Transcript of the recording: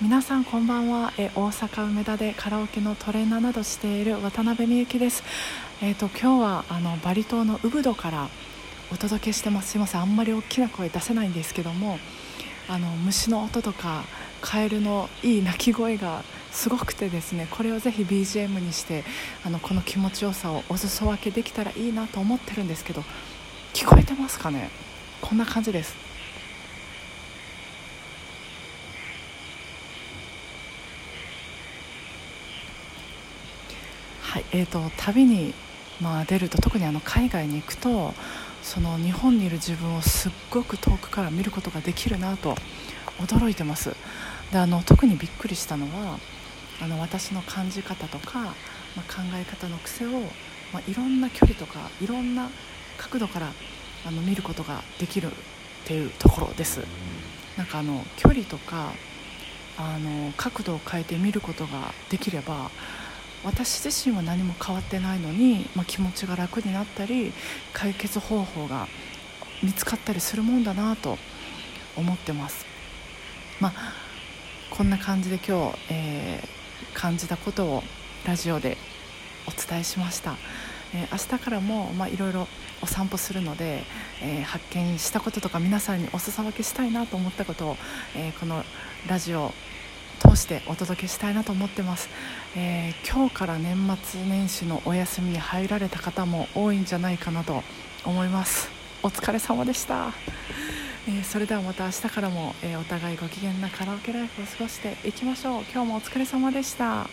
皆さんこんばんは。え大阪梅田でカラオケのトレーナーなどしている渡辺美幸です。えっ、と今日はあのバリ島のウブドからお届けしてます。すいません。あんまり大きな声出せないんですけどもあの虫の音とかカエルのいい鳴き声がすごくてですねこれをぜひ BGM にしてあのこの気持ちよさをお裾分けできたらいいなと思ってるんですけど聞こえてますかね？こんな感じです。はいえーと、旅に、まあ、出ると特にあの海外に行くとその日本にいる自分をすっごく遠くから見ることができるなと驚いてます。であの特にびっくりしたのはあの私の感じ方とか、まあ、考え方の癖を、まあ、いろんな距離とかいろんな角度からあの見ることができるっていうところです。なんかあの距離とかあの角度を変えて見ることができれば私自身は何も変わってないのに、まあ、気持ちが楽になったり解決方法が見つかったりするもんだなと思ってます。まあ、こんな感じで今日、えー、感じたことをラジオでお伝えしました。えー、明日からもいろいろお散歩するので、えー、発見したこととか皆さんにお裾分けしたいなと思ったことを、えー、このラジオ通してお届けしたいなと思ってます、えー、今日から年末年始のお休みに入られた方も多いんじゃないかなと思います。お疲れ様でした、えー、それではまた明日からも、えー、お互いご機嫌なカラオケライフを過ごしていきましょう。今日もお疲れ様でした。